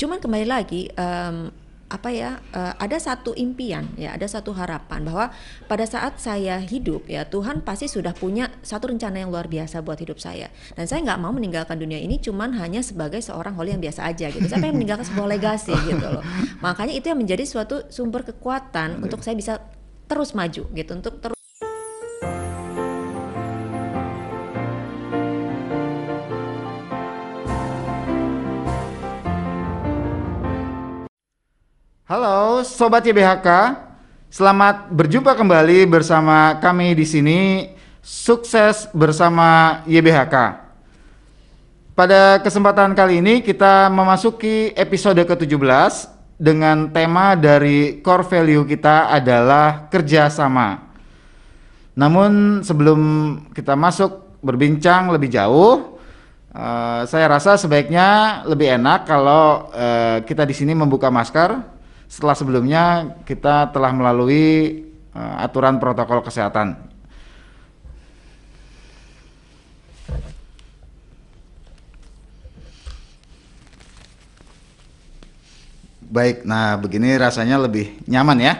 cuman kembali lagi um, apa ya uh, ada satu impian ya ada satu harapan bahwa pada saat saya hidup ya Tuhan pasti sudah punya satu rencana yang luar biasa buat hidup saya. Dan saya nggak mau meninggalkan dunia ini cuman hanya sebagai seorang holy yang biasa aja gitu. Saya pengen meninggalkan sebuah legasi gitu loh. Makanya itu yang menjadi suatu sumber kekuatan untuk saya bisa terus maju gitu untuk terus Halo sobat YBHK, selamat berjumpa kembali bersama kami di sini. Sukses bersama YBHK. Pada kesempatan kali ini kita memasuki episode ke-17 dengan tema dari core value kita adalah kerjasama. Namun sebelum kita masuk berbincang lebih jauh, uh, saya rasa sebaiknya lebih enak kalau uh, kita di sini membuka masker setelah sebelumnya kita telah melalui uh, aturan protokol kesehatan. Baik, nah begini rasanya lebih nyaman ya.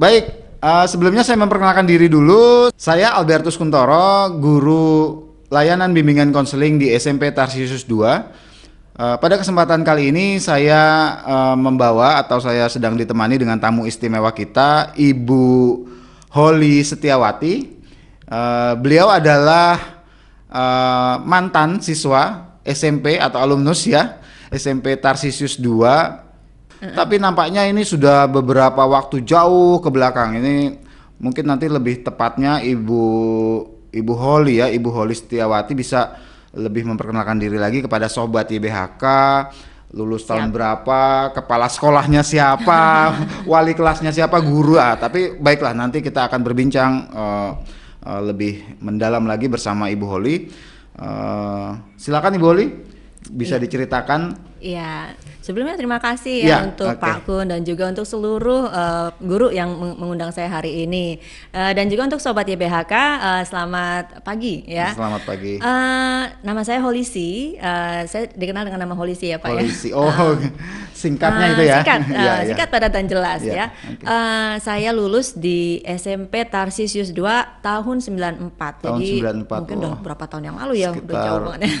Baik, uh, sebelumnya saya memperkenalkan diri dulu. Saya Albertus Kuntoro, guru layanan bimbingan konseling di SMP Tarsius 2 Uh, pada kesempatan kali ini saya uh, membawa atau saya sedang ditemani dengan tamu istimewa kita, Ibu Holly Setiawati. Uh, beliau adalah uh, mantan siswa SMP atau alumnus ya, SMP Tarsisius 2. Uh -uh. Tapi nampaknya ini sudah beberapa waktu jauh ke belakang. Ini mungkin nanti lebih tepatnya Ibu Ibu Holly ya, Ibu Holly Setiawati bisa lebih memperkenalkan diri lagi kepada sobat IBHK lulus tahun Siap. berapa, kepala sekolahnya siapa, wali kelasnya siapa, guru ah. Tapi baiklah nanti kita akan berbincang uh, uh, lebih mendalam lagi bersama Ibu Holi. Uh, silakan Ibu Holi, bisa ya. diceritakan? Iya, Sebelumnya terima kasih ya, ya untuk okay. Pak Kun dan juga untuk seluruh uh, guru yang mengundang saya hari ini uh, dan juga untuk sobat YBHK uh, selamat pagi ya. Selamat pagi. Uh, nama saya Holisi, uh, saya dikenal dengan nama Holisi ya Pak Holisi. ya. Oh, uh, singkatnya uh, itu ya. Singkat, uh, ya, singkat padat dan jelas ya. ya. Okay. Uh, saya lulus di SMP Tarsisius 2 tahun 94. Tahun Jadi 94. mungkin oh. udah berapa tahun yang lalu ya, udah jauh banget ya.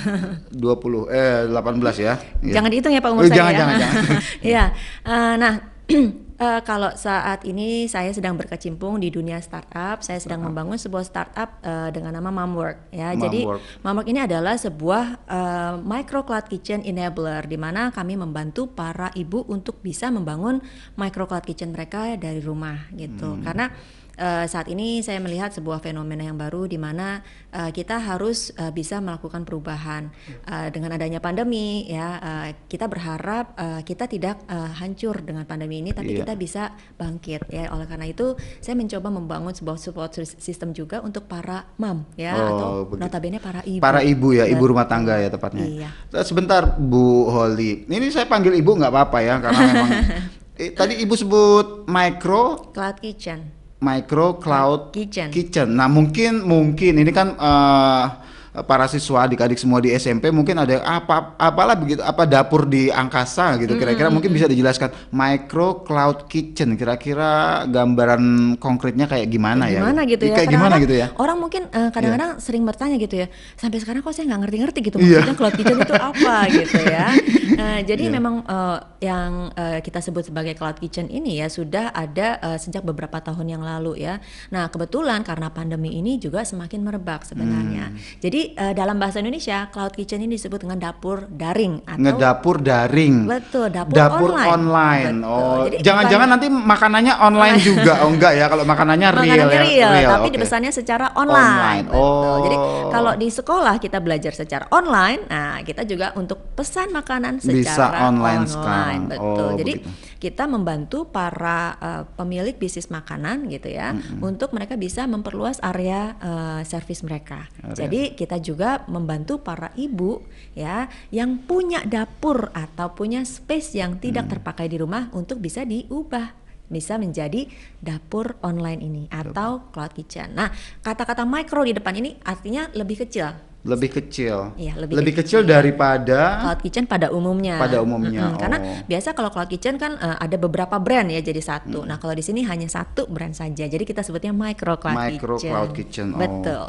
20 eh 18 ya. Jangan dihitung ya Pak umur oh, saya. Jangan, ya. jangan, jangan. ya, uh, nah uh, kalau saat ini saya sedang berkecimpung di dunia startup, saya sedang uh-huh. membangun sebuah startup uh, dengan nama Momwork ya. Mom Jadi Momwork ini adalah sebuah uh, micro cloud kitchen enabler di mana kami membantu para ibu untuk bisa membangun micro cloud kitchen mereka dari rumah gitu. Hmm. Karena uh, saat ini saya melihat sebuah fenomena yang baru di mana uh, kita harus uh, bisa melakukan perubahan uh, dengan adanya pandemi ya. Uh, kita berharap uh, kita tidak uh, hancur dengan pandemi ini tapi yeah. kita bisa bangkit ya. Oleh karena itu saya mencoba membangun sebuah support system juga untuk para mam ya oh, atau begitu. notabene para ibu. Para ibu ya ibu rumah tangga ya tepatnya. Iya. sebentar Bu Holly. Ini saya panggil ibu nggak apa-apa ya karena memang eh, tadi ibu sebut micro. Cloud kitchen micro cloud kitchen. kitchen. Nah mungkin mungkin ini kan uh, para siswa adik-adik semua di SMP mungkin ada apa apalah begitu apa dapur di angkasa gitu kira-kira mm -hmm. mungkin bisa dijelaskan micro cloud kitchen kira-kira gambaran konkretnya kayak gimana, ya gimana gitu ya kayak gimana gitu ya orang mungkin uh, kadang-kadang yeah. sering bertanya gitu ya sampai sekarang kok saya nggak ngerti-ngerti gitu iya. maksudnya yeah. cloud kitchen itu apa gitu ya uh, jadi yeah. memang uh, yang uh, kita sebut sebagai cloud kitchen ini ya sudah ada uh, sejak beberapa tahun yang lalu ya nah kebetulan karena pandemi ini juga semakin merebak sebenarnya hmm. jadi jadi uh, dalam bahasa Indonesia cloud kitchen ini disebut dengan dapur daring atau ngedapur daring. Betul, dapur, dapur online. online. Oh, jangan-jangan nanti makanannya online juga. Oh enggak ya, kalau makanannya real makanannya ya. Real, real tapi okay. dipesannya secara online. online. Oh. Jadi kalau di sekolah kita belajar secara online, nah kita juga untuk pesan makanan secara Bisa online, online. sekarang. Betul. Oh, Jadi begitu kita membantu para uh, pemilik bisnis makanan gitu ya mm -hmm. untuk mereka bisa memperluas area uh, servis mereka. Area. Jadi kita juga membantu para ibu ya yang punya dapur atau punya space yang tidak mm. terpakai di rumah untuk bisa diubah bisa menjadi dapur online ini atau cloud kitchen. Nah, kata-kata micro di depan ini artinya lebih kecil Lebih kecil. Iya, lebih, lebih kecil. kecil daripada Cloud kitchen pada umumnya. Pada umumnya, Mm-mm, Karena oh. biasa kalau cloud kitchen kan eh, ada beberapa brand ya jadi Hmm. satu. Nah kalau di sini hanya satu brand saja. Jadi kita sebutnya micro cloud micro kitchen. cloud kitchen. Oh. Betul.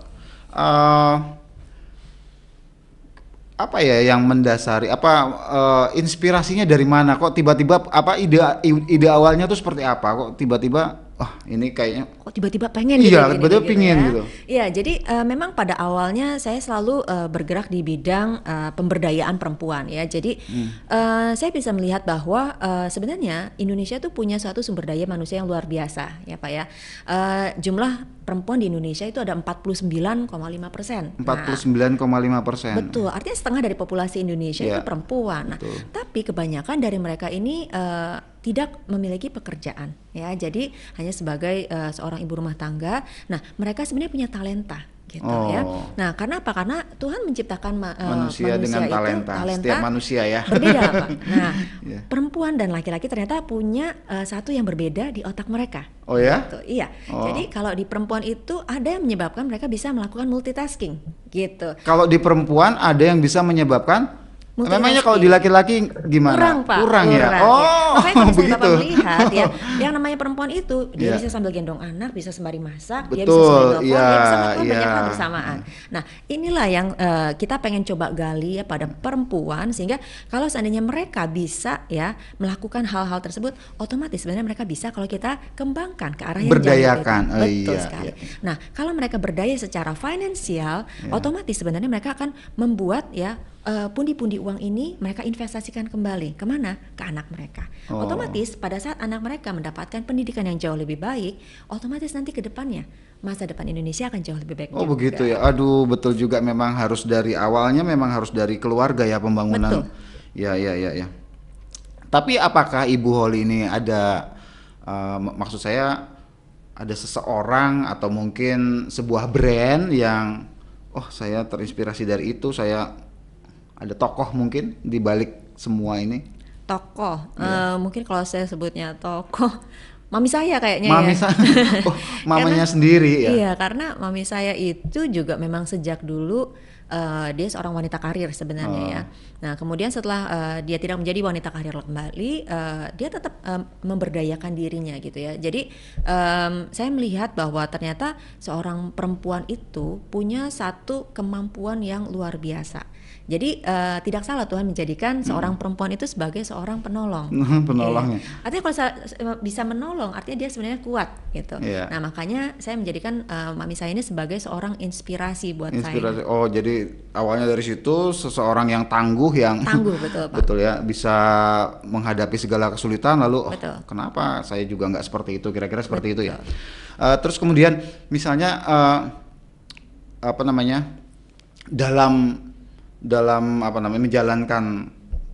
Eh, apa ya yang mendasari apa eh, inspirasinya dari mana kok tiba-tiba apa ide ide awalnya tuh seperti apa kok tiba-tiba wah ini kayaknya Kok tiba-tiba pengen Iya, gitu tiba-tiba gitu pingin ya. gitu. Iya, jadi eh, memang pada awalnya saya selalu eh, bergerak di bidang eh, pemberdayaan perempuan ya. Jadi Hmm. eh, saya bisa melihat bahwa eh, sebenarnya Indonesia tuh punya suatu sumber daya manusia yang luar biasa ya Pak ya. Eh, jumlah perempuan di Indonesia itu ada 49,5 persen. Nah, 49,5 persen Betul, artinya setengah dari populasi Indonesia Iya, itu perempuan. Nah, betul. tapi kebanyakan dari mereka ini eh, tidak memiliki pekerjaan, ya. Jadi hanya sebagai eh, seorang ibu rumah tangga. Nah, mereka sebenarnya punya talenta, gitu ya. Oh. Nah, karena apa? Karena Tuhan menciptakan ma- eh, manusia, dengan itu talenta. setiap manusia ya berbeda, Pak. Nah, Iya. perempuan dan laki-laki ternyata punya eh, satu yang berbeda di otak mereka. oh ya Gitu, iya. Oh. Jadi kalau di perempuan itu ada yang menyebabkan mereka bisa melakukan multitasking, gitu. kalau di perempuan ada yang bisa menyebabkan Memangnya kalau di laki-laki gimana Kurang pak, kurang ya Kurang, oh Makanya kalau misalnya begitu bapak melihat ya, yang namanya perempuan itu dia Iya. bisa sambil gendong anak, bisa sembari masak, dia bisa Betul, sembari telepon, iya, dia bisa melakukan banyak iya. hal bersamaan. Nah inilah yang eh, kita pengen coba gali ya pada perempuan sehingga kalau seandainya mereka bisa ya melakukan hal-hal tersebut, otomatis sebenarnya mereka bisa kalau kita kembangkan ke arah yang jauh Berdayakan, lebih- oh Betul iya, sekali. iya. Nah kalau mereka berdaya secara finansial, Iya. otomatis sebenarnya mereka akan membuat ya eh, pundi-pundi uang ini mereka investasikan kembali ke mana ke anak mereka. Oh. Otomatis pada saat anak mereka mendapatkan pendidikan yang jauh lebih baik, otomatis nanti ke depannya masa depan Indonesia akan jauh lebih baik. Oh juga. begitu ya. Aduh, betul juga memang harus dari awalnya memang harus dari keluarga ya pembangunan. Betul. Ya, ya, ya, ya. Tapi apakah Ibu Holly ini ada mak- maksud saya ada seseorang atau mungkin sebuah brand yang oh saya terinspirasi dari itu, saya ada tokoh mungkin di balik semua ini. Tokoh, eh, mungkin kalau saya sebutnya tokoh, mami saya kayaknya Mami ya. saya oh, mamanya Karena- sendiri ya. Iya, karena mami saya itu juga memang sejak dulu eh, dia seorang wanita karir sebenarnya Oh. ya. Nah, kemudian setelah eh, dia tidak menjadi wanita karir kembali, eh, dia tetap em, memberdayakan dirinya gitu ya. Jadi em, saya melihat bahwa ternyata seorang perempuan itu punya satu kemampuan yang luar biasa. Jadi eh, tidak salah Tuhan menjadikan seorang perempuan itu sebagai seorang penolong. Penolongnya. Iya. Artinya kalau sa- bisa menolong, artinya dia sebenarnya kuat gitu. Iya. Nah makanya saya menjadikan eh, mami saya ini sebagai seorang inspirasi buat Inspirasi. saya. Oh, jadi awalnya dari situ seseorang yang tangguh yang Tangguh betul pak. betul ya bisa menghadapi segala kesulitan lalu oh, Betul. kenapa saya juga nggak seperti itu kira-kira seperti itu ya. Eh, terus kemudian misalnya eh, apa namanya dalam dalam apa namanya menjalankan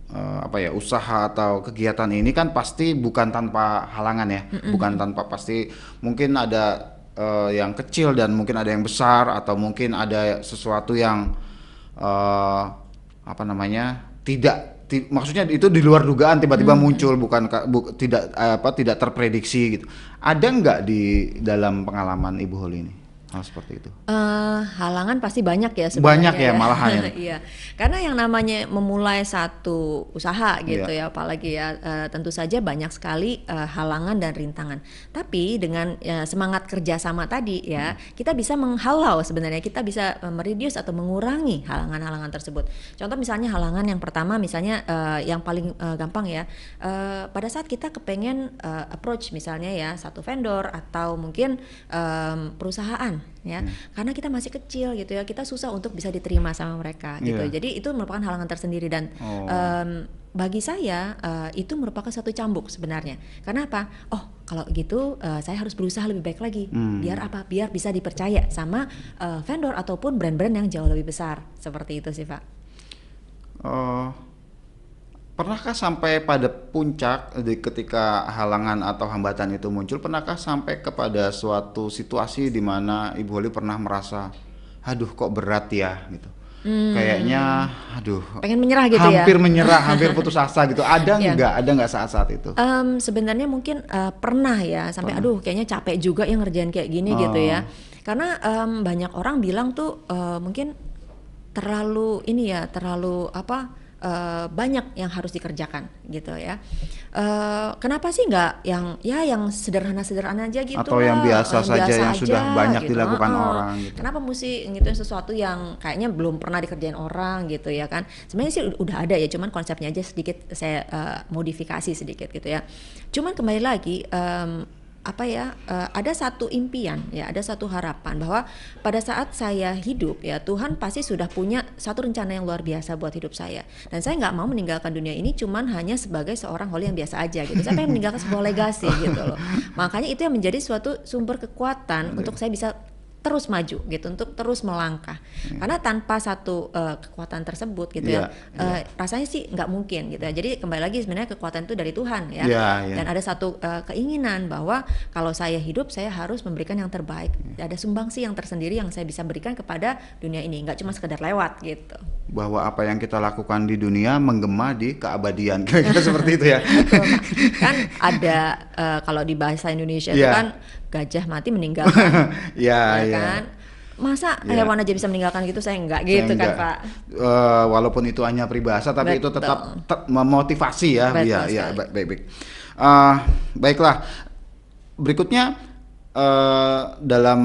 eh, apa ya usaha atau kegiatan ini kan pasti bukan tanpa halangan ya, bukan tanpa pasti mungkin ada eh, yang kecil dan mungkin ada yang besar atau mungkin ada sesuatu yang eh, apa namanya tidak ti- maksudnya itu di luar dugaan tiba-tiba muncul bukan ka- bu- tidak apa tidak terprediksi gitu. Ada nggak di dalam pengalaman Ibu Holi ini hal seperti itu? Eh, halangan pasti banyak ya sebenarnya Banyak ya, malahan ya. iya, karena yang namanya memulai satu usaha gitu Iya. ya, apalagi ya eh, tentu saja banyak sekali eh, halangan dan rintangan. Tapi dengan eh, semangat kerjasama tadi ya, Hmm. kita bisa menghalau sebenarnya, kita bisa mereduce atau mengurangi halangan-halangan tersebut. Contoh misalnya halangan yang pertama, misalnya eh, yang paling eh, gampang ya, eh, pada saat kita kepengen eh, approach misalnya ya satu vendor atau mungkin em, perusahaan ya Hmm. karena kita masih kecil gitu ya kita susah untuk bisa diterima sama mereka gitu Iya. jadi itu merupakan halangan tersendiri dan Oh. em, bagi saya eh, itu merupakan satu cambuk sebenarnya karena apa oh kalau gitu eh, saya harus berusaha lebih baik lagi Hmm. biar apa biar bisa dipercaya sama eh, vendor ataupun brand-brand yang jauh lebih besar seperti itu sih pak Eh, pernahkah sampai pada puncak di ketika halangan atau hambatan itu muncul? Pernahkah sampai kepada suatu situasi di mana Ibu Holi pernah merasa, aduh kok berat ya gitu? Kayaknya, aduh, pengen menyerah gitu ya hampir menyerah, hampir putus asa gitu. Ada Iya. nggak? Ada nggak saat-saat itu? Em, sebenarnya mungkin eh, pernah ya sampai aduh kayaknya capek juga yang ngerjain kayak gini gitu ya. Oh. Karena em, banyak orang bilang tuh eh, mungkin terlalu ini ya terlalu apa uh, banyak yang harus dikerjakan gitu ya. Uh, kenapa sih nggak yang ya yang sederhana-sederhana aja gitu Atau yang biasa yang saja biasa yang aja, sudah banyak gitu. dilakukan Uh-uh. orang gitu. Kenapa mesti ngituin sesuatu yang kayaknya belum pernah dikerjain orang gitu ya kan? Sebenarnya sih udah ada ya, cuman konsepnya aja sedikit saya uh, modifikasi sedikit gitu ya. Cuman kembali lagi um, apa ya uh, ada satu impian ya ada satu harapan bahwa pada saat saya hidup ya Tuhan pasti sudah punya satu rencana yang luar biasa buat hidup saya. Dan saya nggak mau meninggalkan dunia ini cuman hanya sebagai seorang holy yang biasa aja gitu. Saya pengen meninggalkan sebuah legasi gitu loh. Makanya itu yang menjadi suatu sumber kekuatan untuk saya bisa terus maju gitu untuk terus melangkah. Hmm. karena tanpa satu uh, kekuatan tersebut gitu Iya, ya uh, rasanya sih nggak mungkin gitu ya. Jadi kembali lagi sebenarnya kekuatan itu dari Tuhan ya. Iya, iya. dan ada satu uh, keinginan bahwa kalau saya hidup saya harus memberikan yang terbaik. Ada sumbangsi yang tersendiri yang saya bisa berikan kepada dunia ini nggak cuma sekedar lewat gitu. Bahwa apa yang kita lakukan di dunia menggema di keabadian. Kira-kira seperti itu ya. Kan ada uh, kalau di bahasa Indonesia itu Iya. kan gajah mati meninggalkan ya ya ya kan masa Iya. hewan aja bisa meninggalkan gitu saya enggak Saya gitu kan enggak. Pak Eh, walaupun itu hanya peribahasa tapi itu Betul. tetap te- memotivasi ya Betul ya ya sekali. baik baik baik. Eh, baiklah berikutnya eh, dalam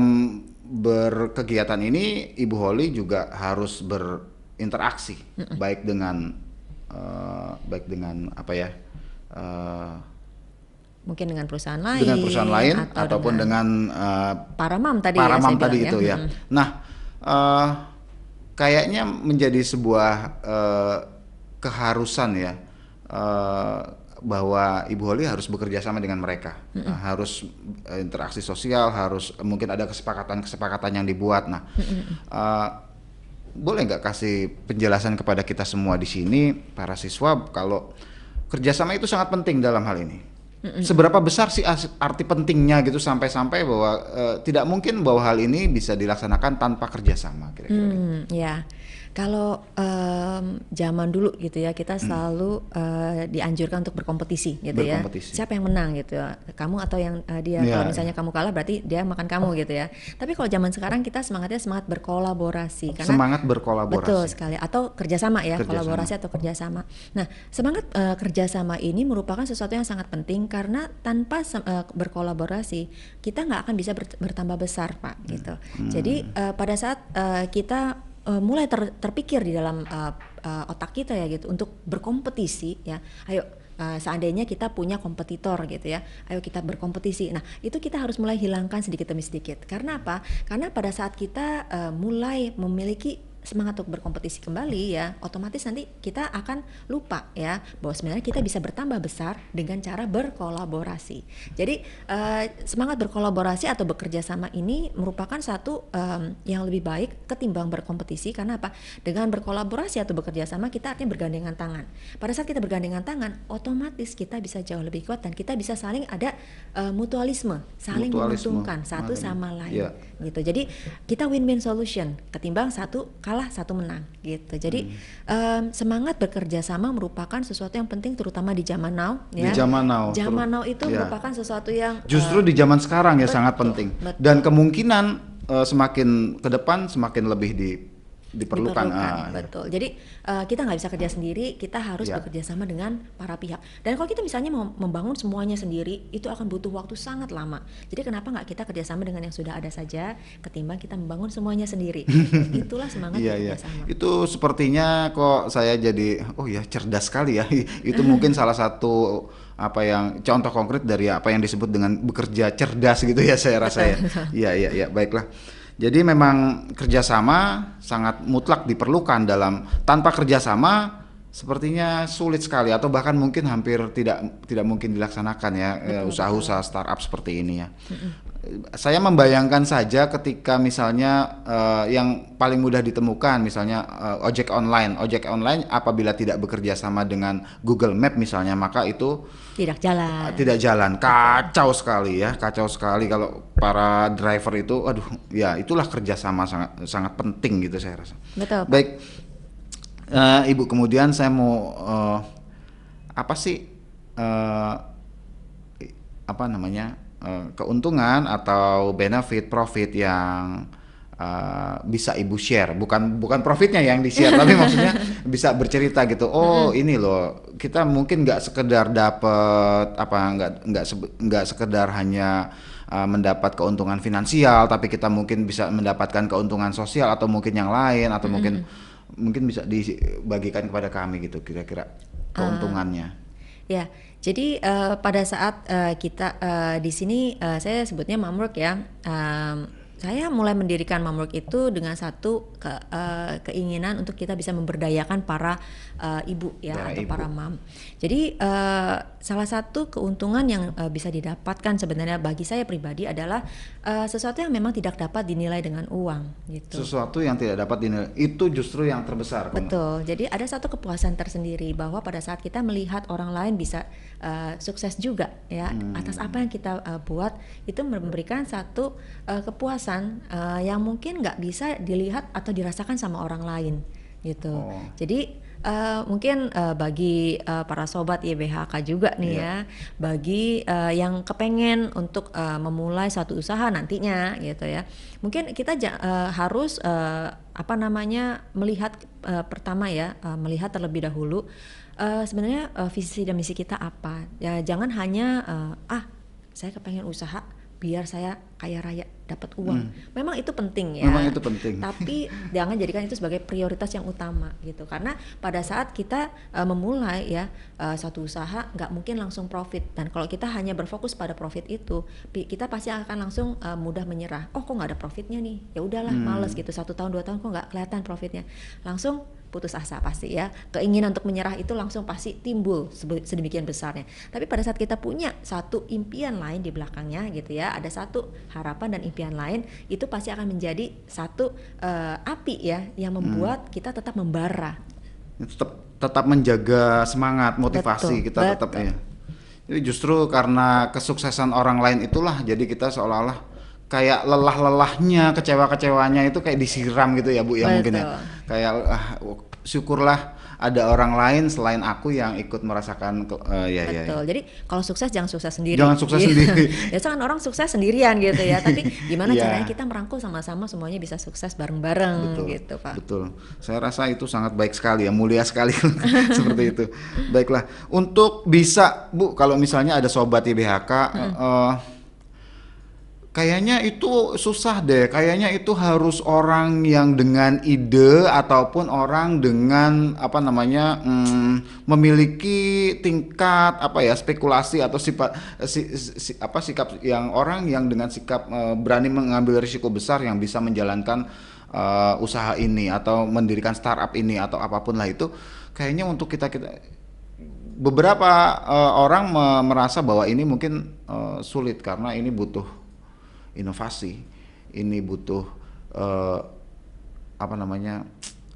berkegiatan ini Ibu Holly juga harus berinteraksi baik dengan eh, baik dengan apa ya eh, mungkin dengan perusahaan lain dengan perusahaan lain atau ataupun dengan, eh, para mam tadi para ya, tadi bilang itu ya. Mm-mm. Nah, eh, kayaknya menjadi sebuah eh, keharusan ya eh, bahwa Ibu Holly harus bekerja sama dengan mereka, Eh, harus eh, interaksi sosial, harus mungkin ada kesepakatan-kesepakatan yang dibuat. Nah, eh, boleh nggak kasih penjelasan kepada kita semua di sini para siswa kalau kerjasama itu sangat penting dalam hal ini. Seberapa besar sih arti pentingnya gitu sampai-sampai bahwa eh, tidak mungkin bahwa hal ini bisa dilaksanakan tanpa kerjasama kira-kira. gitu. Hmm, ya. Kalau em, zaman dulu gitu ya, kita selalu eh, dianjurkan untuk berkompetisi gitu Hmm. Berkompetisi. ya. Siapa yang menang gitu ya? Kamu atau yang eh, dia. Iya, Kalau misalnya kamu kalah berarti dia makan kamu gitu ya. Tapi kalau zaman sekarang kita semangatnya semangat berkolaborasi karena Semangat berkolaborasi. Betul sekali atau kerjasama ya Kerjasama. kolaborasi atau kerjasama. Nah semangat eh, kerjasama ini merupakan sesuatu yang sangat penting karena tanpa eh, berkolaborasi kita nggak akan bisa ber- bertambah besar pak gitu. Jadi eh, pada saat eh, kita eh, mulai ter- terpikir di dalam eh, eh, otak kita ya gitu untuk berkompetisi ya, ayo eh, seandainya kita punya kompetitor gitu ya, ayo kita berkompetisi. Nah itu kita harus mulai hilangkan sedikit demi sedikit. Karena apa? Karena pada saat kita eh, mulai memiliki semangat untuk berkompetisi kembali ya, otomatis nanti kita akan lupa ya bahwa sebenarnya kita bisa bertambah besar dengan cara berkolaborasi. Jadi eh, semangat berkolaborasi atau bekerja sama ini merupakan satu em, yang lebih baik ketimbang berkompetisi karena apa? Dengan berkolaborasi atau bekerja sama kita artinya bergandengan tangan. Pada saat kita bergandengan tangan, otomatis kita bisa jauh lebih kuat dan kita bisa saling ada eh, mutualisme, saling Mutualisme. menguntungkan satu Saling. sama lain Iya. Gitu. Jadi kita win-win solution ketimbang satu kalah satu menang gitu. Jadi Hmm. em, semangat bekerja sama merupakan sesuatu yang penting terutama di zaman now Di ya. zaman now, Zaman now itu ya. merupakan sesuatu yang Justru eh, di zaman sekarang ya betul, sangat penting betul. dan kemungkinan eh, semakin ke depan semakin lebih di, diperlukan. Ah, ya. betul. Jadi eh, kita nggak bisa kerja sendiri, kita harus Ya. bekerja sama dengan para pihak. Dan kalau kita misalnya mau membangun semuanya sendiri, itu akan butuh waktu sangat lama. Jadi kenapa nggak kita kerjasama dengan yang sudah ada saja, ketimbang kita membangun semuanya sendiri. Itulah semangat bekerja sama. Itu sepertinya kok saya jadi oh ya cerdas sekali ya. Itu mungkin salah satu apa yang contoh konkret dari apa yang disebut dengan bekerja cerdas gitu ya saya rasa ya. Iya iya iya baiklah. Jadi memang kerjasama sangat mutlak diperlukan dalam tanpa kerjasama sepertinya sulit sekali atau bahkan mungkin hampir tidak tidak mungkin dilaksanakan ya usaha-usaha startup seperti ini ya. Saya membayangkan saja ketika misalnya eh, yang paling mudah ditemukan misalnya eh, ojek online, ojek online apabila tidak bekerja sama dengan Google Map misalnya maka itu Tidak jalan. tidak jalan kacau sekali ya kacau sekali kalau para driver itu aduh ya itulah kerjasama sangat sangat penting gitu saya rasa Betul. Pak. baik Eh, ibu kemudian saya mau eh, apa sih i- apa namanya eh, keuntungan atau benefit profit yang uh, bisa ibu share. Bukan bukan profitnya yang di share tapi maksudnya bisa bercerita gitu. Oh ini loh kita mungkin nggak sekedar dapat apa nggak nggak nggak sekedar hanya uh, mendapat keuntungan finansial tapi kita mungkin bisa mendapatkan keuntungan sosial atau mungkin yang lain atau mm mungkin mungkin bisa dibagikan kepada kami gitu kira-kira keuntungannya. Uh, ya jadi uh, pada saat uh, kita uh, di sini uh, saya sebutnya mamruk ya. Um, saya mulai mendirikan Mamruk itu dengan satu ke, uh, keinginan untuk kita bisa memberdayakan para uh, ibu ya para atau ibu. para mam. Jadi uh, salah satu keuntungan yang uh, bisa didapatkan sebenarnya bagi saya pribadi adalah uh, sesuatu yang memang tidak dapat dinilai dengan uang gitu. Sesuatu yang tidak dapat dinilai itu justru yang terbesar. Betul. Jadi ada satu kepuasan tersendiri bahwa pada saat kita melihat orang lain bisa uh, sukses juga ya hmm. atas apa yang kita uh, buat itu memberikan satu uh, kepuasan uh, yang mungkin nggak bisa dilihat atau dirasakan sama orang lain gitu. Oh. Jadi uh, mungkin uh, bagi uh, para sobat YBHK juga nih yeah. ya, bagi uh, yang kepengen untuk uh, memulai satu usaha nantinya gitu ya, mungkin kita uh, harus uh, apa namanya melihat uh, pertama ya, uh, melihat terlebih dahulu uh, sebenarnya uh, visi dan misi kita apa. Ya jangan hanya uh, ah saya kepengen usaha biar saya kaya raya dapat uang. Hmm. Memang itu penting ya. Memang itu penting. Tapi jangan jadikan itu sebagai prioritas yang utama gitu. Karena pada saat kita uh, memulai ya uh, satu usaha nggak mungkin langsung profit dan kalau kita hanya berfokus pada profit itu, kita pasti akan langsung uh, mudah menyerah. Oh kok nggak ada profitnya nih? Ya udahlah hmm. males gitu. Satu tahun dua tahun kok nggak kelihatan profitnya. Langsung putus asa pasti ya keinginan untuk menyerah itu langsung pasti timbul sedemikian besarnya tapi pada saat kita punya satu impian lain di belakangnya gitu ya ada satu harapan dan impian lain itu pasti akan menjadi satu uh, api ya yang membuat hmm. kita tetap membara tetap tetap menjaga semangat motivasi betul, kita tetap betul. ya jadi justru karena kesuksesan orang lain itulah jadi kita seolah-olah kayak lelah-lelahnya, kecewa-kecewanya itu kayak disiram gitu ya Bu ya Betul. mungkin ya. Kayak ah, syukurlah ada orang lain selain aku yang ikut merasakan uh, ya, ya Betul. Ya, Jadi kalau sukses jangan sukses sendiri. Jangan sukses gitu. sendiri. Biasa kan orang sukses sendirian gitu ya. Tapi gimana yeah. caranya kita merangkul sama-sama semuanya bisa sukses bareng-bareng gitu, Pak. Betul. Saya rasa itu sangat baik sekali ya, mulia sekali seperti itu. Baiklah. Untuk bisa Bu kalau misalnya ada sobat IBHK hmm. uh, Kayaknya itu susah deh. Kayaknya itu harus orang yang dengan ide ataupun orang dengan apa namanya hmm, memiliki tingkat apa ya spekulasi atau sifat si, si, apa sikap yang orang yang dengan sikap uh, berani mengambil risiko besar yang bisa menjalankan uh, usaha ini atau mendirikan startup ini atau apa pun lah itu. Kayaknya untuk kita kita beberapa uh, orang me merasa bahwa ini mungkin uh, sulit karena ini butuh inovasi ini butuh uh, apa namanya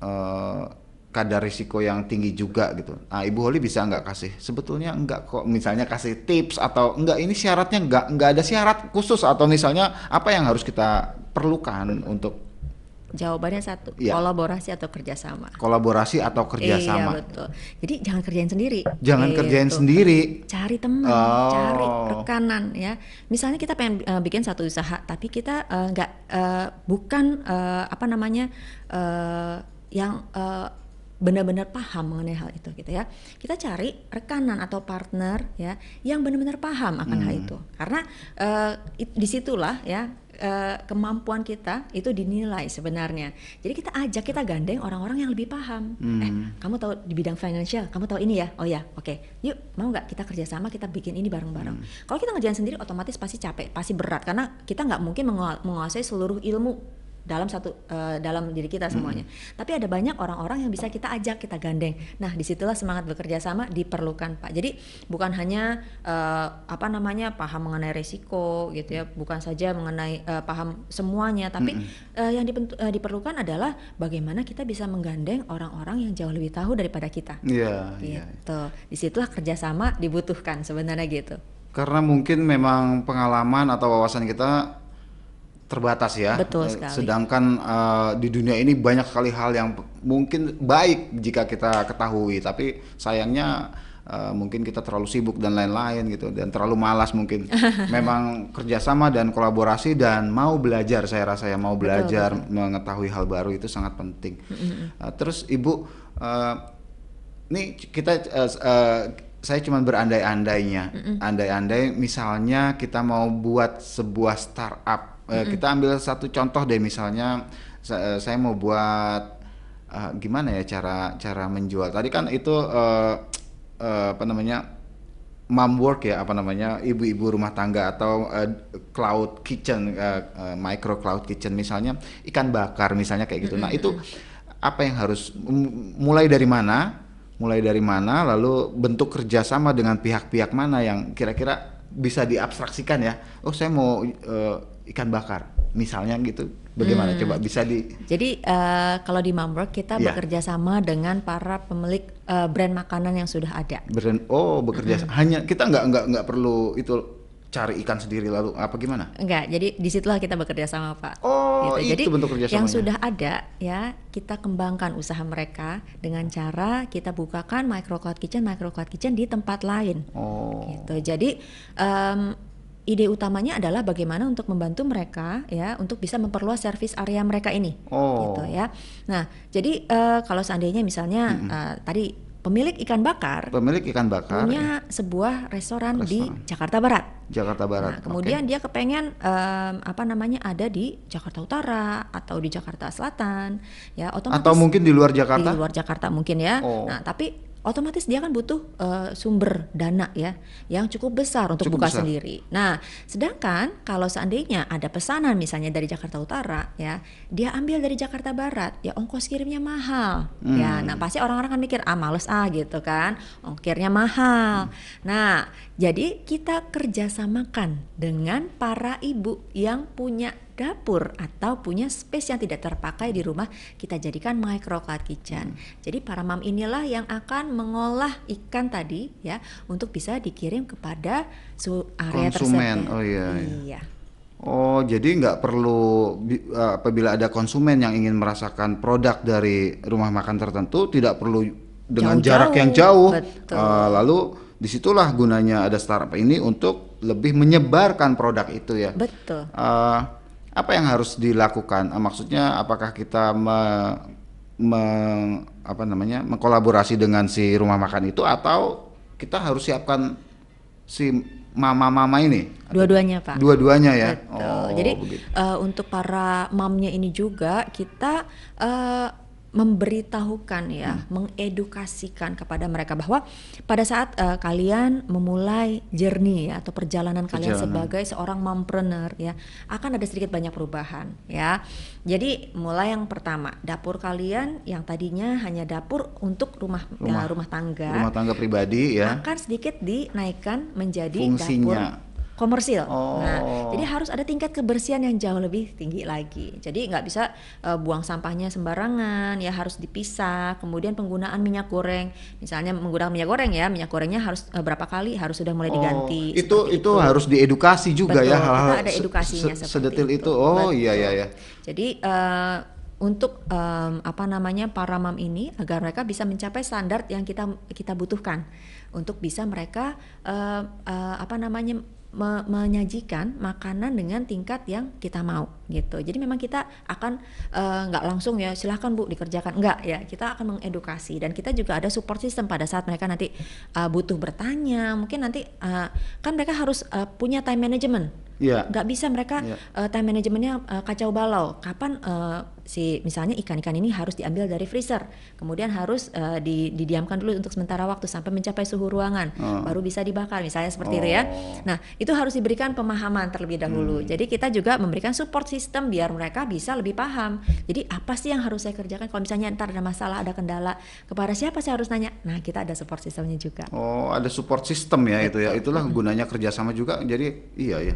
uh, kadar risiko yang tinggi juga gitu. Nah, Ibu Holly bisa nggak kasih? Sebetulnya enggak kok. Misalnya kasih tips atau enggak ini syaratnya enggak enggak ada syarat khusus atau misalnya apa yang harus kita perlukan untuk Jawabannya satu, ya. kolaborasi atau kerjasama. Kolaborasi atau kerjasama. Iya betul. Jadi jangan kerjain sendiri. Jangan gitu. kerjain sendiri. Cari teman, oh. cari rekanan ya. Misalnya kita pengen uh, bikin satu usaha, tapi kita uh, nggak uh, bukan uh, apa namanya uh, yang uh, benar-benar paham mengenai hal itu gitu ya. Kita cari rekanan atau partner ya yang benar-benar paham akan hmm. hal itu. Karena uh, di situlah ya uh, kemampuan kita itu dinilai sebenarnya. Jadi kita ajak kita gandeng orang-orang yang lebih paham. Hmm. Eh, kamu tahu di bidang financial, kamu tahu ini ya? Oh ya, oke. Okay. Yuk, mau nggak kita kerjasama kita bikin ini bareng-bareng. Hmm. Kalau kita ngerjain sendiri, otomatis pasti capek, pasti berat karena kita nggak mungkin menguasai seluruh ilmu dalam satu uh, dalam diri kita semuanya. Hmm. Tapi ada banyak orang-orang yang bisa kita ajak, kita gandeng. Nah, di situlah semangat bekerja sama diperlukan, Pak. Jadi bukan hanya uh, apa namanya paham mengenai resiko gitu ya, bukan saja mengenai uh, paham semuanya, tapi hmm. uh, yang uh, diperlukan adalah bagaimana kita bisa menggandeng orang-orang yang jauh lebih tahu daripada kita. Iya. Yeah, gitu. Yeah. Di situlah kerjasama dibutuhkan sebenarnya gitu. Karena mungkin memang pengalaman atau wawasan kita terbatas ya. Betul sekali. Sedangkan uh, di dunia ini banyak sekali hal yang mungkin baik jika kita ketahui, tapi sayangnya uh, mungkin kita terlalu sibuk dan lain-lain gitu dan terlalu malas mungkin. Memang kerjasama dan kolaborasi dan mau belajar saya rasa ya mau belajar betul, betul. mengetahui hal baru itu sangat penting. Uh, terus ibu, uh, nih kita uh, uh, saya cuma berandai-andainya, andai-andai misalnya kita mau buat sebuah startup, -mm. kita ambil satu contoh deh misalnya saya, saya mau buat uh, gimana ya cara cara menjual. Tadi kan itu uh, uh, apa namanya mom work ya apa namanya ibu-ibu rumah tangga atau uh, cloud kitchen, uh, uh, micro cloud kitchen misalnya ikan bakar misalnya kayak gitu. Nah itu apa yang harus mulai dari mana? mulai dari mana, lalu bentuk kerjasama dengan pihak-pihak mana yang kira-kira bisa diabstraksikan ya. Oh saya mau uh, ikan bakar, misalnya gitu. Bagaimana hmm. coba bisa di? Jadi uh, kalau di Mamwork kita yeah. bekerja sama dengan para pemilik uh, brand makanan yang sudah ada. Brand, oh bekerja -hmm. hanya kita nggak nggak nggak perlu itu cari ikan sendiri lalu apa gimana? Enggak, jadi di situlah kita bekerja sama Pak. Oh, gitu. jadi itu bentuk kerjasamanya. Yang sudah ada ya kita kembangkan usaha mereka dengan cara kita bukakan micro cloud kitchen, micro cloud kitchen di tempat lain. Oh. Gitu. Jadi um, ide utamanya adalah bagaimana untuk membantu mereka ya untuk bisa memperluas servis area mereka ini. Oh. Gitu ya. Nah, jadi uh, kalau seandainya misalnya mm -hmm. uh, tadi pemilik ikan bakar pemilik ikan bakar punya ya. sebuah restoran, restoran di Jakarta Barat. Jakarta Barat. Nah, kemudian okay. dia kepengen um, apa namanya ada di Jakarta Utara atau di Jakarta Selatan, ya otomatis. Atau mungkin di luar Jakarta? Di luar Jakarta mungkin ya. Oh. Nah tapi otomatis dia kan butuh uh, sumber dana ya yang cukup besar untuk cukup buka besar. sendiri. Nah, sedangkan kalau seandainya ada pesanan misalnya dari Jakarta Utara ya, dia ambil dari Jakarta Barat, ya ongkos kirimnya mahal. Ya. Hmm. Ya, nah pasti orang-orang kan mikir ah males ah gitu kan, ongkirnya mahal. Hmm. Nah, jadi kita kerjasamakan dengan para ibu yang punya dapur atau punya space yang tidak terpakai di rumah kita jadikan micro cloud kitchen. Hmm. Jadi para mam inilah yang akan mengolah ikan tadi ya untuk bisa dikirim kepada area konsumen. Oh iya. iya. iya. Oh, jadi nggak perlu apabila ada konsumen yang ingin merasakan produk dari rumah makan tertentu tidak perlu dengan jauh, jarak yang jauh. Betul. Uh, lalu di situlah gunanya ada startup ini untuk lebih menyebarkan produk itu ya. Betul. Uh, apa yang harus dilakukan? Ah, maksudnya apakah kita me, me, apa namanya mengkolaborasi dengan si rumah makan itu atau kita harus siapkan si mama-mama ini? Dua-duanya pak. Dua-duanya ya. Betul. Oh, Jadi uh, untuk para mamnya ini juga kita uh, memberitahukan ya, hmm. mengedukasikan kepada mereka bahwa pada saat uh, kalian memulai journey ya atau perjalanan, perjalanan kalian sebagai seorang mompreneur ya, akan ada sedikit banyak perubahan ya. Jadi mulai yang pertama, dapur kalian yang tadinya hanya dapur untuk rumah rumah, ya, rumah tangga, rumah tangga pribadi ya, akan sedikit dinaikkan menjadi Fungsinya. dapur komersil. Oh. Nah, jadi harus ada tingkat kebersihan yang jauh lebih tinggi lagi. Jadi nggak bisa uh, buang sampahnya sembarangan, ya harus dipisah. Kemudian penggunaan minyak goreng, misalnya menggunakan minyak goreng ya, minyak gorengnya harus uh, berapa kali harus sudah mulai diganti. Oh, itu, itu itu harus diedukasi juga ya, Betul, ya hal-hal ada edukasinya se sedetil itu. itu. Oh Betul. iya iya ya. Jadi uh, untuk um, apa namanya para mam ini agar mereka bisa mencapai standar yang kita kita butuhkan untuk bisa mereka uh, uh, apa namanya me menyajikan makanan dengan tingkat yang kita mau gitu. Jadi memang kita akan eh, nggak uh, langsung ya silahkan bu dikerjakan enggak ya kita akan mengedukasi dan kita juga ada support system pada saat mereka nanti uh, butuh bertanya mungkin nanti uh, kan mereka harus uh, punya time management Yeah. Nggak bisa mereka yeah. uh, time manajemennya uh, kacau balau. Kapan uh, si misalnya ikan-ikan ini harus diambil dari freezer, kemudian harus uh, di, didiamkan dulu untuk sementara waktu sampai mencapai suhu ruangan, oh. baru bisa dibakar. Misalnya seperti oh. itu ya. Oh. Nah itu harus diberikan pemahaman terlebih dahulu. Hmm. Jadi kita juga memberikan support system biar mereka bisa lebih paham. Jadi apa sih yang harus saya kerjakan kalau misalnya ntar ada masalah, ada kendala, kepada siapa saya harus nanya? Nah kita ada support systemnya juga. Oh ada support system ya Betul. itu ya. Itulah gunanya kerjasama juga. Jadi iya ya.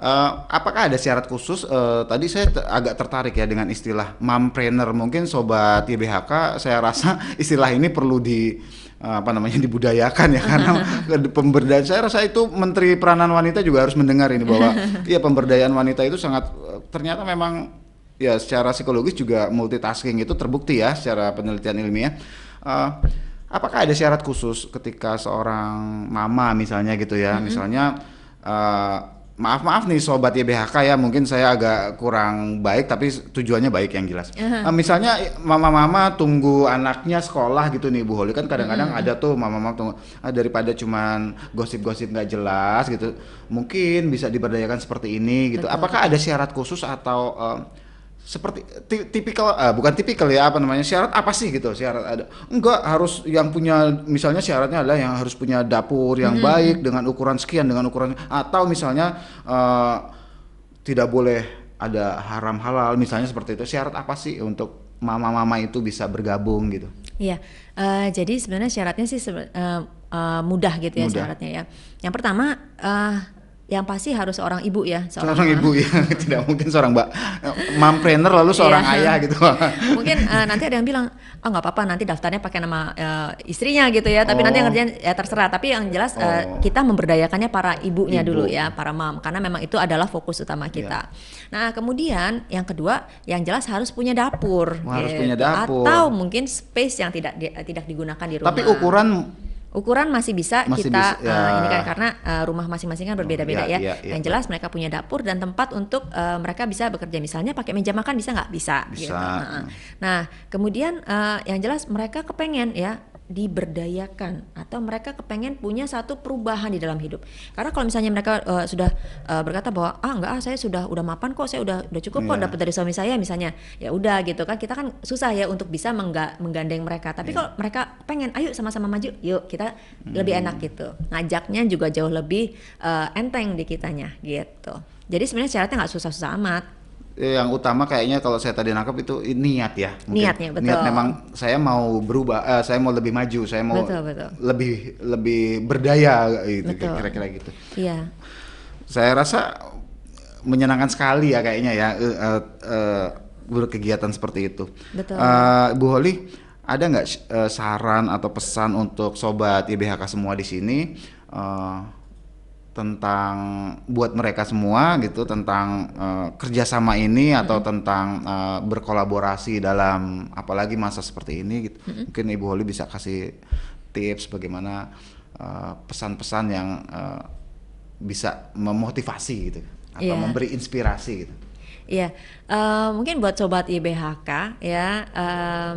Uh, apakah ada syarat khusus? Uh, tadi saya agak tertarik ya dengan istilah mompreneur. Mungkin sobat YBHK saya rasa istilah ini perlu di uh, apa namanya dibudayakan ya karena pemberdayaan saya rasa itu Menteri Peranan Wanita juga harus mendengar ini bahwa ya pemberdayaan wanita itu sangat ternyata memang ya secara psikologis juga multitasking itu terbukti ya secara penelitian ilmiah. Uh, apakah ada syarat khusus ketika seorang mama misalnya gitu ya, mm-hmm. misalnya uh, maaf maaf nih sobat YBHK ya mungkin saya agak kurang baik tapi tujuannya baik yang jelas. Uh-huh. Uh, misalnya mama-mama tunggu anaknya sekolah gitu nih Bu Holi kan kadang-kadang uh-huh. ada tuh mama-mama tunggu ah, daripada cuman gosip-gosip nggak jelas gitu mungkin bisa diberdayakan seperti ini gitu. Betul. Apakah ada syarat khusus atau uh, seperti tipikal uh, bukan tipikal ya apa namanya syarat apa sih gitu? Syarat ada. Enggak harus yang punya misalnya syaratnya adalah yang harus punya dapur yang hmm. baik dengan ukuran sekian dengan ukuran atau misalnya uh, tidak boleh ada haram halal misalnya seperti itu. Syarat apa sih untuk mama-mama itu bisa bergabung gitu? Iya uh, jadi sebenarnya syaratnya sih uh, uh, mudah gitu ya mudah. syaratnya ya. Yang pertama uh, yang pasti harus seorang ibu ya seorang, seorang ibu ya tidak mungkin seorang mbak mampreneur lalu seorang iya. ayah gitu mungkin uh, nanti ada yang bilang ah oh, nggak apa-apa nanti daftarnya pakai nama uh, istrinya gitu ya tapi oh. nanti yang oh. ngerjain ya terserah tapi yang jelas uh, oh. kita memberdayakannya para ibunya ibu. dulu ya para mam karena memang itu adalah fokus utama iya. kita yeah. nah kemudian yang kedua yang jelas harus punya dapur oh, gitu. harus punya dapur atau mungkin space yang tidak di, tidak digunakan di rumah tapi ukuran ukuran masih bisa masih kita bisa, ya. uh, ini kan karena uh, rumah masing-masing kan berbeda-beda ya, ya. ya, ya. Yang jelas mereka punya dapur dan tempat untuk uh, mereka bisa bekerja misalnya pakai meja makan bisa nggak bisa. Bisa. Gitu. Nah, nah kemudian uh, yang jelas mereka kepengen ya diberdayakan atau mereka kepengen punya satu perubahan di dalam hidup. Karena kalau misalnya mereka uh, sudah uh, berkata bahwa ah enggak ah saya sudah udah mapan kok, saya udah udah cukup yeah. kok iya. dapat dari suami saya misalnya. Ya udah gitu kan kita kan susah ya untuk bisa mengga, menggandeng mereka. Tapi yeah. kalau mereka pengen ayo sama-sama maju, yuk kita hmm. lebih enak gitu. Ngajaknya juga jauh lebih uh, enteng di kitanya gitu. Jadi sebenarnya syaratnya nggak susah-susah amat yang utama kayaknya kalau saya tadi nangkap itu niat ya. Mungkin. Niatnya betul. Niat memang saya mau berubah, uh, saya mau lebih maju, saya mau betul, betul. lebih lebih berdaya gitu kira-kira gitu. Iya. Saya rasa menyenangkan sekali ya kayaknya ya uh, uh, uh, berkegiatan seperti itu. Betul. Uh, Bu Holly, ada nggak uh, saran atau pesan untuk sobat IBHK semua di sini? Uh, tentang buat mereka semua gitu tentang uh, kerjasama ini atau mm -hmm. tentang uh, berkolaborasi dalam apalagi masa seperti ini gitu mm -hmm. mungkin Ibu Holly bisa kasih tips bagaimana eh, pesan-pesan uh, yang uh, bisa memotivasi gitu atau yeah. memberi inspirasi gitu. Iya, yeah. uh, mungkin buat sobat IBHK ya. Um,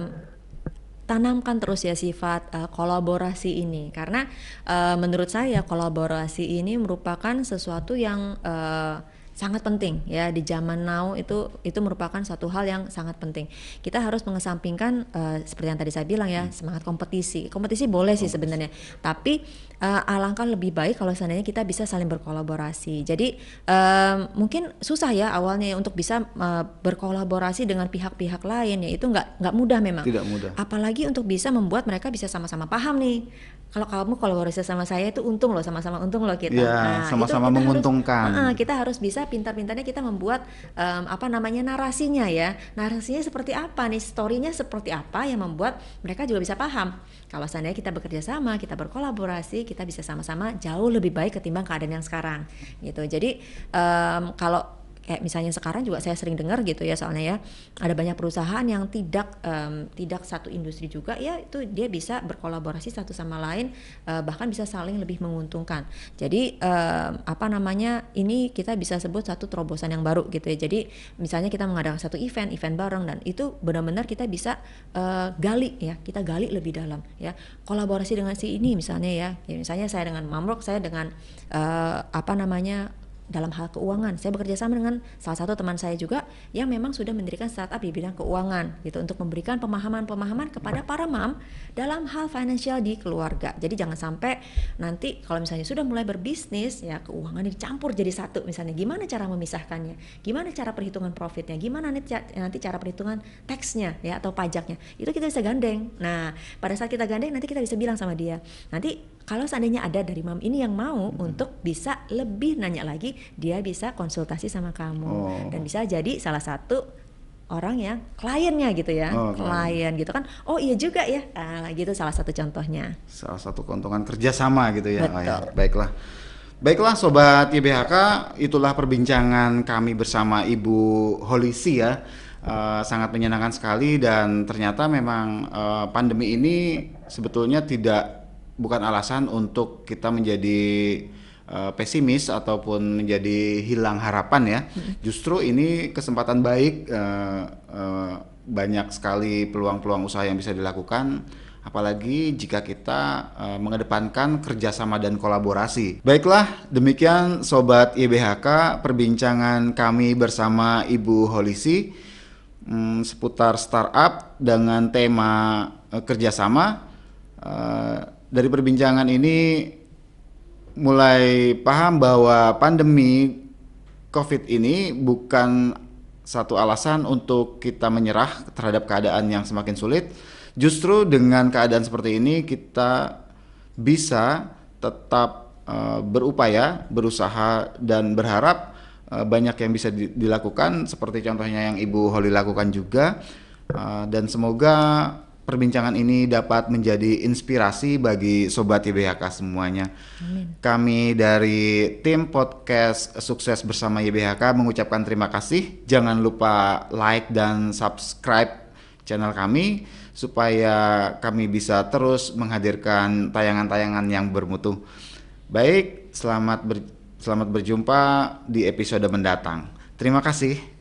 tanamkan terus ya sifat uh, kolaborasi ini. Karena uh, menurut saya kolaborasi ini merupakan sesuatu yang uh, sangat penting ya di zaman now itu itu merupakan satu hal yang sangat penting. Kita harus mengesampingkan uh, seperti yang tadi saya bilang ya hmm. semangat kompetisi. Kompetisi boleh sih sebenarnya, tapi uh, alangkah lebih baik kalau seandainya kita bisa saling berkolaborasi. Jadi uh, mungkin susah ya awalnya ya untuk bisa uh, berkolaborasi dengan pihak-pihak lain ya itu nggak nggak mudah memang. Tidak mudah. Apalagi untuk bisa membuat mereka bisa sama-sama paham nih kalau kamu kolaborasi sama saya itu untung loh sama-sama untung loh kita. Ya, nah, sama-sama menguntungkan. Harus, uh, kita harus bisa pintar-pintarnya kita membuat um, apa namanya narasinya ya. Narasinya seperti apa nih, storynya seperti apa yang membuat mereka juga bisa paham. Kalau seandainya kita bekerja sama, kita berkolaborasi, kita bisa sama-sama jauh lebih baik ketimbang keadaan yang sekarang gitu. Jadi um, kalau kayak misalnya sekarang juga saya sering dengar gitu ya soalnya ya ada banyak perusahaan yang tidak um, tidak satu industri juga ya itu dia bisa berkolaborasi satu sama lain uh, bahkan bisa saling lebih menguntungkan. Jadi um, apa namanya ini kita bisa sebut satu terobosan yang baru gitu ya. Jadi misalnya kita mengadakan satu event event bareng dan itu benar-benar kita bisa uh, gali ya kita gali lebih dalam ya. Kolaborasi dengan si ini misalnya ya, ya misalnya saya dengan Mamrok saya dengan uh, apa namanya dalam hal keuangan. Saya bekerja sama dengan salah satu teman saya juga yang memang sudah mendirikan startup di bidang keuangan gitu untuk memberikan pemahaman-pemahaman kepada para mam dalam hal financial di keluarga. Jadi jangan sampai nanti kalau misalnya sudah mulai berbisnis ya keuangan dicampur jadi satu misalnya gimana cara memisahkannya, gimana cara perhitungan profitnya, gimana nanti cara perhitungan taxnya ya atau pajaknya. Itu kita bisa gandeng. Nah, pada saat kita gandeng nanti kita bisa bilang sama dia, nanti kalau seandainya ada dari mam ini yang mau hmm. untuk bisa lebih nanya lagi, dia bisa konsultasi sama kamu oh. dan bisa jadi salah satu orang yang kliennya gitu ya, oh, klien gitu kan. Oh iya juga ya, nah, gitu salah satu contohnya. Salah satu keuntungan kerjasama gitu ya. Betul. Oh, ya. Baiklah. Baiklah sobat YBHK, itulah perbincangan kami bersama Ibu Holisi ya. Uh, sangat menyenangkan sekali dan ternyata memang uh, pandemi ini sebetulnya tidak bukan alasan untuk kita menjadi uh, pesimis ataupun menjadi hilang harapan ya. Justru ini kesempatan baik uh, uh, banyak sekali peluang-peluang usaha yang bisa dilakukan apalagi jika kita uh, mengedepankan kerjasama dan kolaborasi. Baiklah, demikian Sobat YBHK perbincangan kami bersama Ibu Holisi um, seputar startup dengan tema uh, kerjasama. Uh, dari perbincangan ini mulai paham bahwa pandemi COVID ini bukan satu alasan untuk kita menyerah terhadap keadaan yang semakin sulit. Justru dengan keadaan seperti ini kita bisa tetap uh, berupaya, berusaha dan berharap uh, banyak yang bisa di dilakukan seperti contohnya yang Ibu Holly lakukan juga uh, dan semoga perbincangan ini dapat menjadi inspirasi bagi sobat YBHK semuanya. Amin. Kami dari tim podcast Sukses Bersama YBHK mengucapkan terima kasih. Jangan lupa like dan subscribe channel kami supaya kami bisa terus menghadirkan tayangan-tayangan yang bermutu. Baik, selamat ber, selamat berjumpa di episode mendatang. Terima kasih.